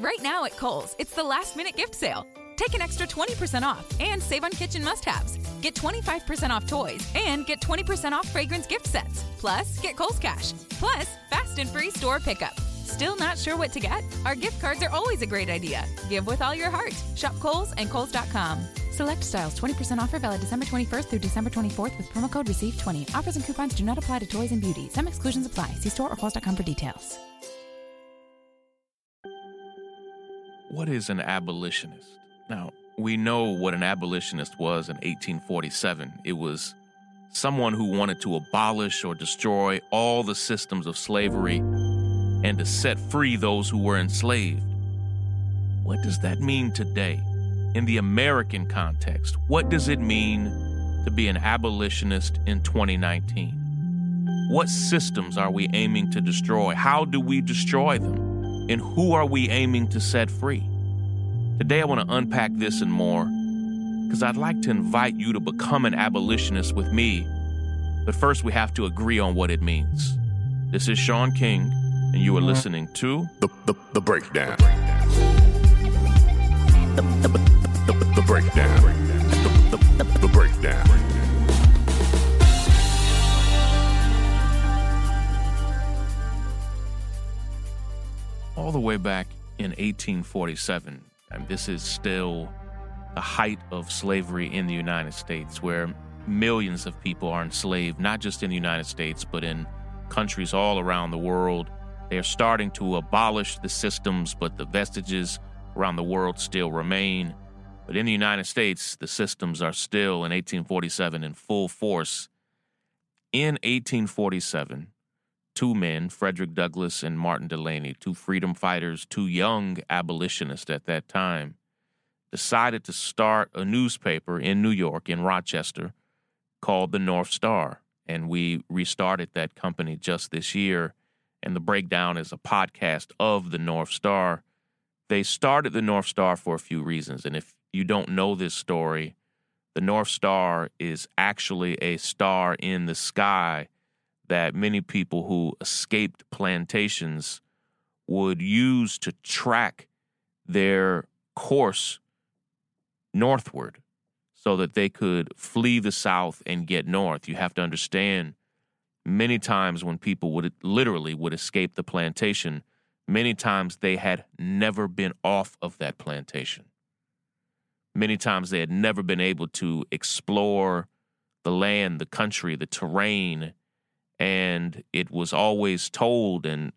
Right now at Kohl's, it's the last minute gift sale. Take an extra 20% off and save on kitchen must haves. Get 25% off toys and get 20% off fragrance gift sets. Plus, get Kohl's Cash. Plus, fast and free store pickup. Still not sure what to get? Our gift cards are always a great idea. Give with all your heart. Shop Kohl's and Kohl's.com. Select styles 20% offer valid December 21st through December 24th with promo code RECEIVE20. Offers and coupons do not apply to toys and beauty. Some exclusions apply. See store or Kohl's.com for details. What is an abolitionist? Now, we know what an abolitionist was in 1847. It was someone who wanted to abolish or destroy all the systems of slavery and to set free those who were enslaved. What does that mean today? In the American context, what does it mean to be an abolitionist in 2019? What systems are we aiming to destroy? How do we destroy them? And who are we aiming to set free? Today, I want to unpack this and more because I'd like to invite you to become an abolitionist with me. But first, we have to agree on what it means. This is Shaun King, and you are listening to The, the, the breakdown. The, the, the, the, breakdown. The, the, the, the breakdown. all the way back in 1847. This is still the height of slavery in the United States, where millions of people are enslaved, not just in the United States, but in countries all around the world. They are starting to abolish the systems, but the vestiges around the world still remain. But in the United States, the systems are still in 1847 in full force. In 1847, two men, Frederick Douglass and Martin Delany, two freedom fighters, two young abolitionists at that time, decided to start a newspaper in New York, in Rochester, called the North Star. And we restarted that company just this year. And the breakdown is a podcast of the North Star. They started the North Star for a few reasons. And if you don't know this story, the North Star is actually a star in the sky that many people who escaped plantations would use to track their course northward so that they could flee the south and get north. You have to understand many times when people would literally would escape the plantation, many times they had never been off of that plantation. Many times they had never been able to explore the land, the country, the terrain, and it was always told and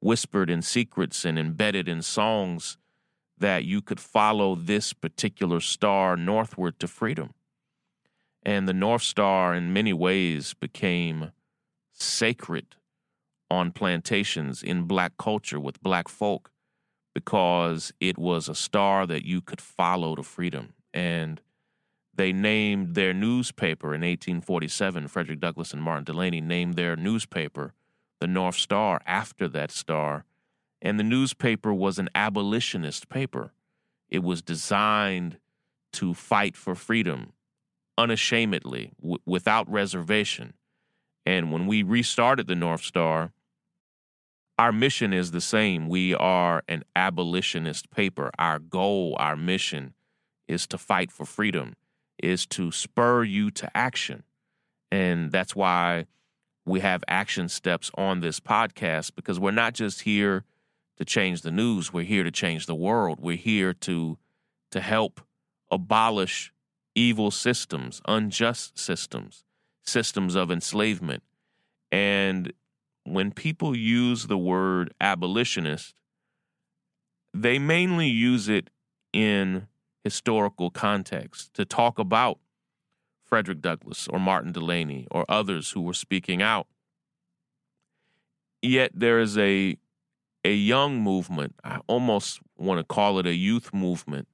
whispered in secrets and embedded in songs that you could follow this particular star northward to freedom. And the North Star, in many ways, became sacred on plantations in black culture with black folk because it was a star that you could follow to freedom. And they named their newspaper in 1847, Frederick Douglass and Martin Delany named their newspaper the North Star after that star. And the newspaper was an abolitionist paper. It was designed to fight for freedom unashamedly, w- without reservation. And when we restarted the North Star, our mission is the same. We are an abolitionist paper. Our goal, our mission is to fight for freedom, is to spur you to action. And that's why we have action steps on this podcast because we're not just here to change the news, we're here to change the world. We're here to to help abolish evil systems, unjust systems, systems of enslavement. And when people use the word abolitionist, they mainly use it in historical context to talk about Frederick Douglass or Martin Delany or others who were speaking out. Yet there is a a young movement. I almost want to call it a youth movement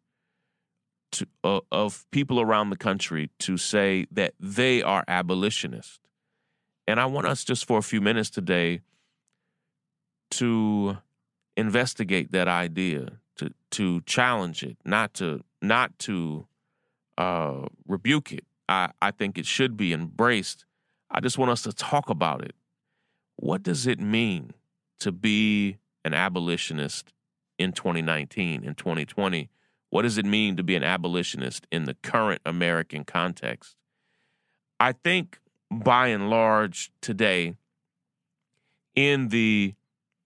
to, uh, of people around the country to say that they are abolitionists. And I want us just for a few minutes today to investigate that idea, to to challenge it, not to not to uh, rebuke it. I, I think it should be embraced. I just want us to talk about it. What does it mean to be an abolitionist in 2019 in 2020? What does it mean to be an abolitionist in the current American context? I think by and large today, in the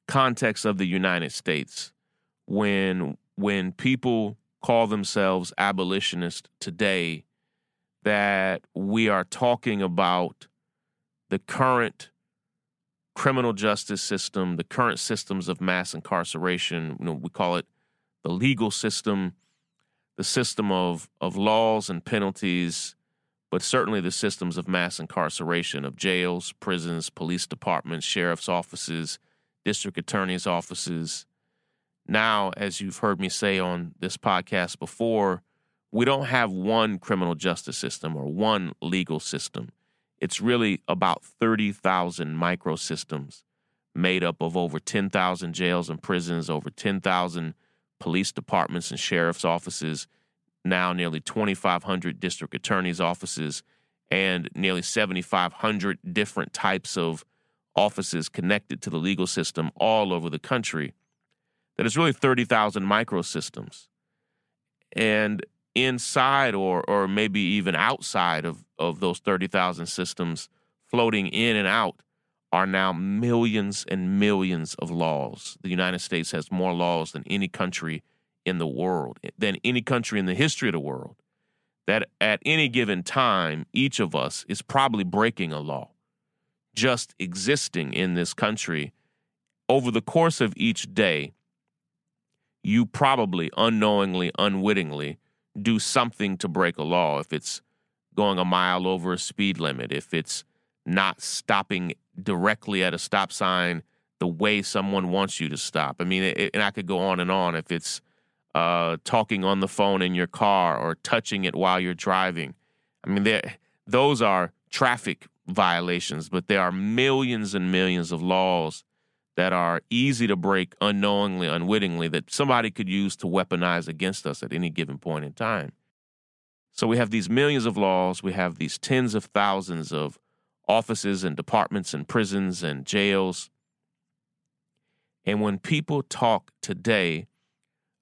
context of the United States, when when people call themselves abolitionists today, that we are talking about the current criminal justice system, the current systems of mass incarceration. You know, we call it the legal system, the system of of laws and penalties, but certainly the systems of mass incarceration of jails, prisons, police departments, sheriff's offices, district attorney's offices. Now, as you've heard me say on this podcast before, we don't have one criminal justice system or one legal system. It's really about 30,000 microsystems made up of over 10,000 jails and prisons, over 10,000 police departments and sheriff's offices, now nearly 2,500 district attorney's offices, and nearly 7,500 different types of offices connected to the legal system all over the country. That is really 30,000 microsystems. And inside or or maybe even outside of of those 30,000 systems floating in and out are now millions and millions of laws. The United States has more laws than any country in the world, than any country in the history of the world. That at any given time, each of us is probably breaking a law. Just existing in this country over the course of each day, you probably unknowingly, unwittingly do something to break a law. If it's going a mile over a speed limit, if it's not stopping directly at a stop sign the way someone wants you to stop. I mean, it, and I could go on and on. If it's uh, talking on the phone in your car or touching it while you're driving, I mean, those are traffic violations, but there are millions and millions of laws that are easy to break unknowingly, unwittingly, that somebody could use to weaponize against us at any given point in time. So we have these millions of laws, we have these tens of thousands of offices and departments and prisons and jails. And when people talk today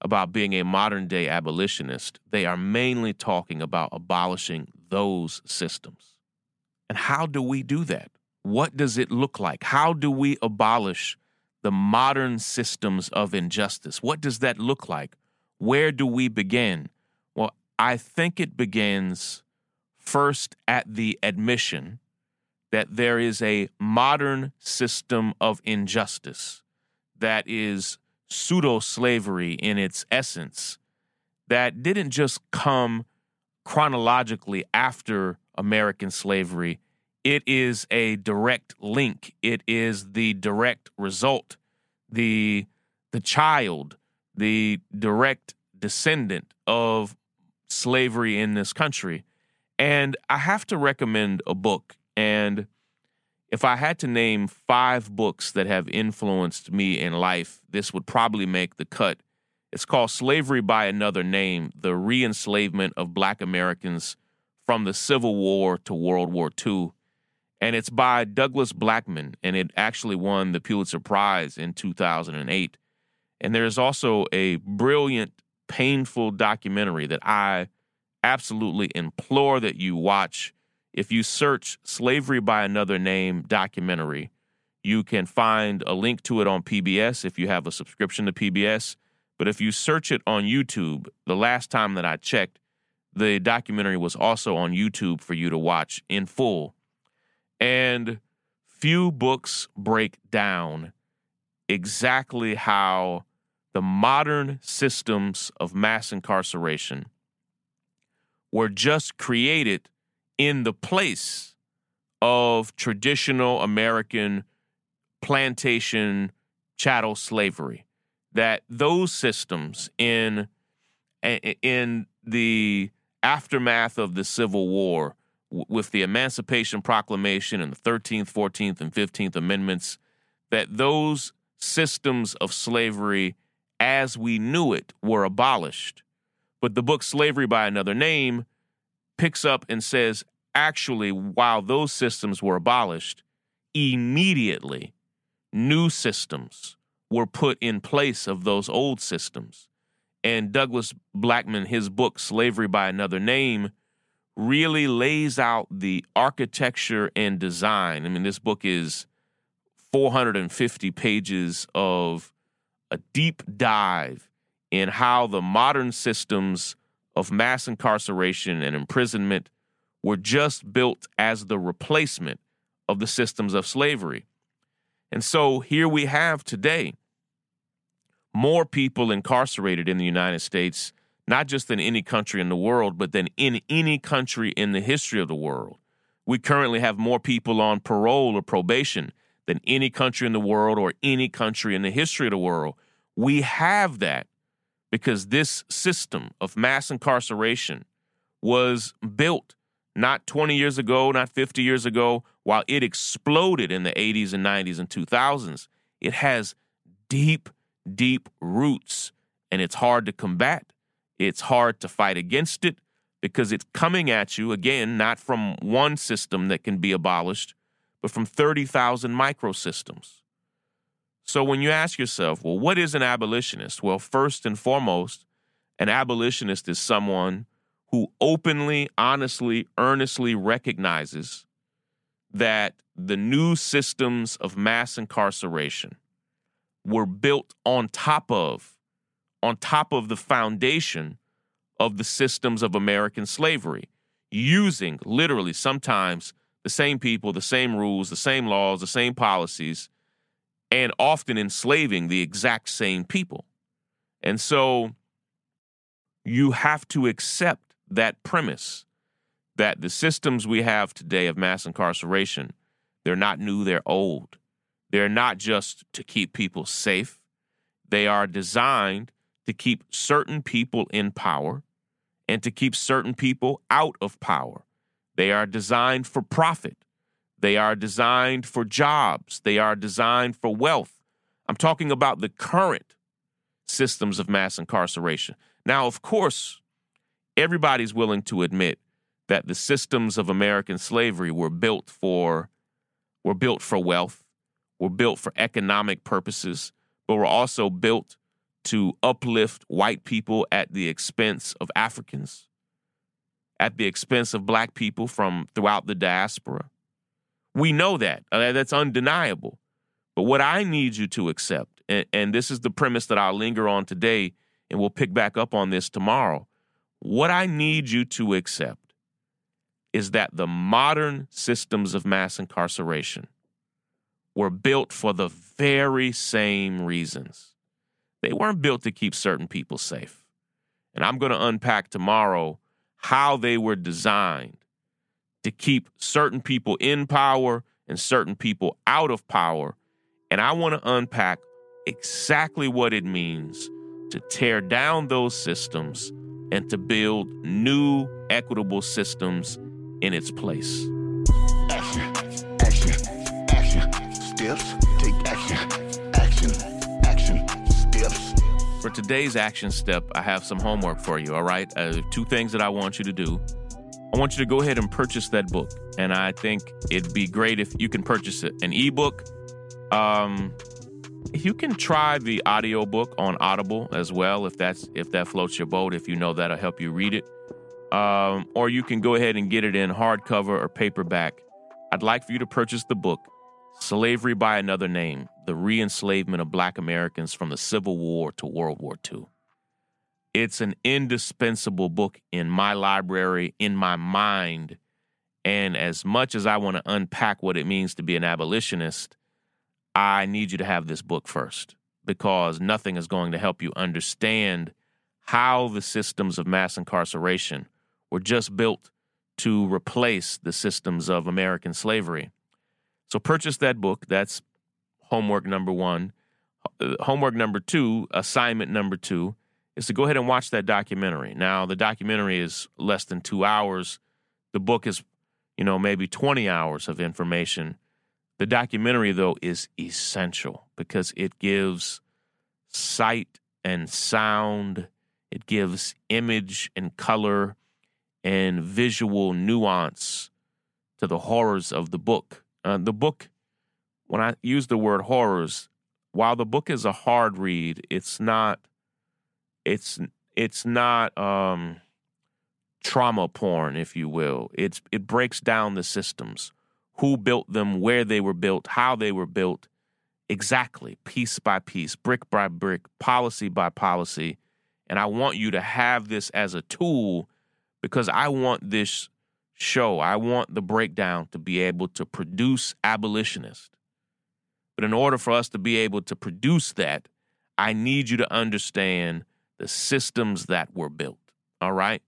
about being a modern day abolitionist, they are mainly talking about abolishing those systems. And how do we do that? What does it look like? How do we abolish the modern systems of injustice? What does that look like? Where do we begin? Well, I think it begins first at the admission that there is a modern system of injustice that is pseudo slavery in its essence, that didn't just come chronologically after American slavery. It is a direct link. It is the direct result, the the child, the direct descendant of slavery in this country. And I have to recommend a book. And if I had to name five books that have influenced me in life, this would probably make the cut. It's called Slavery by Another Name The Re Enslavement of Black Americans from the Civil War to World War II. And it's by Douglas Blackmon, and it actually won the Pulitzer Prize in 2008. And there's also a brilliant painful documentary that I absolutely implore that you watch. If you search Slavery by Another Name documentary, you can find a link to it on PBS if you have a subscription to PBS. But if you search it on YouTube, the last time that I checked, the documentary was also on YouTube for you to watch in full. And few books break down exactly how the modern systems of mass incarceration were just created in the place of traditional American plantation chattel slavery. That those systems in in the aftermath of the Civil War, with the Emancipation Proclamation and the 13th, 14th, and 15th Amendments, that those systems of slavery as we knew it were abolished. But the book Slavery by Another Name picks up and says, actually, while those systems were abolished, immediately new systems were put in place of those old systems. And Douglas Blackmon, his book, Slavery by Another Name, really lays out the architecture and design. I mean, this book is 450 pages of a deep dive in how the modern systems of mass incarceration and imprisonment were just built as the replacement of the systems of slavery. And so here we have today more people incarcerated in the United States, not just in any country in the world, but than in any country in the history of the world. We currently have more people on parole or probation than any country in the world or any country in the history of the world. We have that because this system of mass incarceration was built not 20 years ago, not 50 years ago, while it exploded in the 80s and 90s and 2000s. It has deep, deep roots and it's hard to combat. It's hard to fight against it because it's coming at you, again, not from one system that can be abolished, but from 30,000 microsystems. So when you ask yourself, well, what is an abolitionist? Well, first and foremost, an abolitionist is someone who openly, honestly, earnestly recognizes that the new systems of mass incarceration were built on top of on top of the foundation of the systems of American slavery using literally sometimes the same people, the same rules, the same laws, the same policies, and often enslaving the exact same people. And so you have to accept that premise that the systems we have today of mass incarceration, they're not new, they're old. They're not just to keep people safe. They are designed to keep certain people in power and to keep certain people out of power. They are designed for profit. They are designed for jobs. They are designed for wealth. I'm talking about the current systems of mass incarceration. Now, of course, everybody's willing to admit that the systems of American slavery were built for were built for wealth, were built for economic purposes, but were also built to uplift white people at the expense of Africans at the expense of black people from throughout the diaspora. We know that. Uh, that's undeniable. But what I need you to accept, and, and this is the premise that I'll linger on today, and we'll pick back up on this tomorrow. What I need you to accept is that the modern systems of mass incarceration were built for the very same reasons. They weren't built to keep certain people safe. And I'm going to unpack tomorrow how they were designed to keep certain people in power and certain people out of power. And I want to unpack exactly what it means to tear down those systems and to build new equitable systems in its place. For today's action step, I have some homework for you, all right? Uh, two things that I want you to do. I want you to go ahead and purchase that book. And I think it'd be great if you can purchase it. An ebook. Um, you can try the audiobook on Audible as well if that's if that floats your boat, if you know that'll help you read it. Um, or you can go ahead and get it in hardcover or paperback. I'd like for you to purchase the book, Slavery by Another Name the re enslavement of Black Americans from the Civil War to World War II. It's an indispensable book in my library, in my mind. And as much as I want to unpack what it means to be an abolitionist, I need you to have this book first because nothing is going to help you understand how the systems of mass incarceration were just built to replace the systems of American slavery. So purchase that book. That's homework number one. Uh, homework number two, assignment number two, is to go ahead and watch that documentary. Now, the documentary is less than two hours. The book is, you know, maybe 20 hours of information. The documentary, though, is essential because it gives sight and sound, it gives image and color and visual nuance to the horrors of the book. Uh, the book when I use the word horrors, while the book is a hard read, it's not it's it's not um trauma porn, if you will. It's it breaks down the systems, who built them, where they were built, how they were built, exactly, piece by piece, brick by brick, policy by policy. And I want you to have this as a tool because I want this show, I want the breakdown to be able to produce abolitionists. But in order for us to be able to produce that, I need you to understand the systems that were built. All right?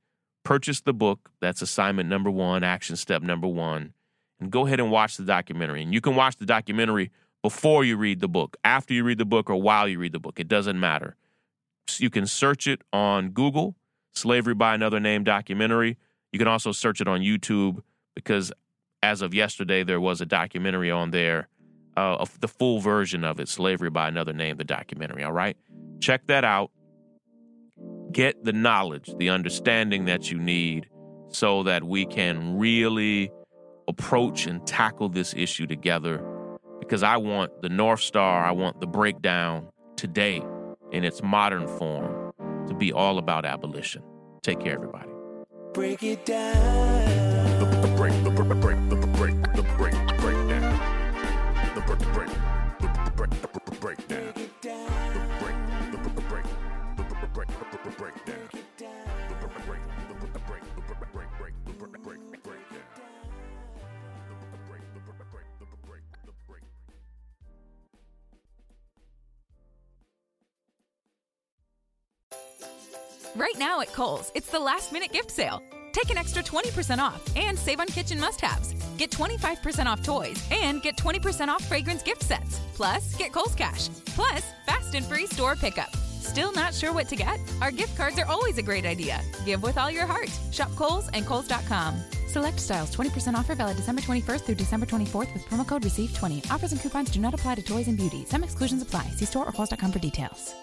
Purchase the book. That's assignment number one, action step number one. And go ahead and watch the documentary. And you can watch the documentary before you read the book, after you read the book, or while you read the book. It doesn't matter. You can search it on Google, Slavery by Another Name documentary. You can also search it on YouTube because as of yesterday, there was a documentary on there, uh, the full version of it, Slavery by Another Name, the documentary. All right? Check that out get the knowledge, the understanding that you need so that we can really approach and tackle this issue together. Because I want the North Star, I want the breakdown today in its modern form to be all about abolition. Take care, everybody. Break it down. Break, break, the break, break, Right now at Kohl's, it's the last minute gift sale. Take an extra 20% off and save on kitchen must haves. Get 25% off toys and get 20% off fragrance gift sets. Plus, get Kohl's Cash. Plus, fast and free store pickup. Still not sure what to get? Our gift cards are always a great idea. Give with all your heart. Shop Kohl's and Kohl's.com. Select styles 20% offer valid December 21st through December 24th with promo code RECEIVE20. Offers and coupons do not apply to toys and beauty. Some exclusions apply. See store or Kohl's.com for details.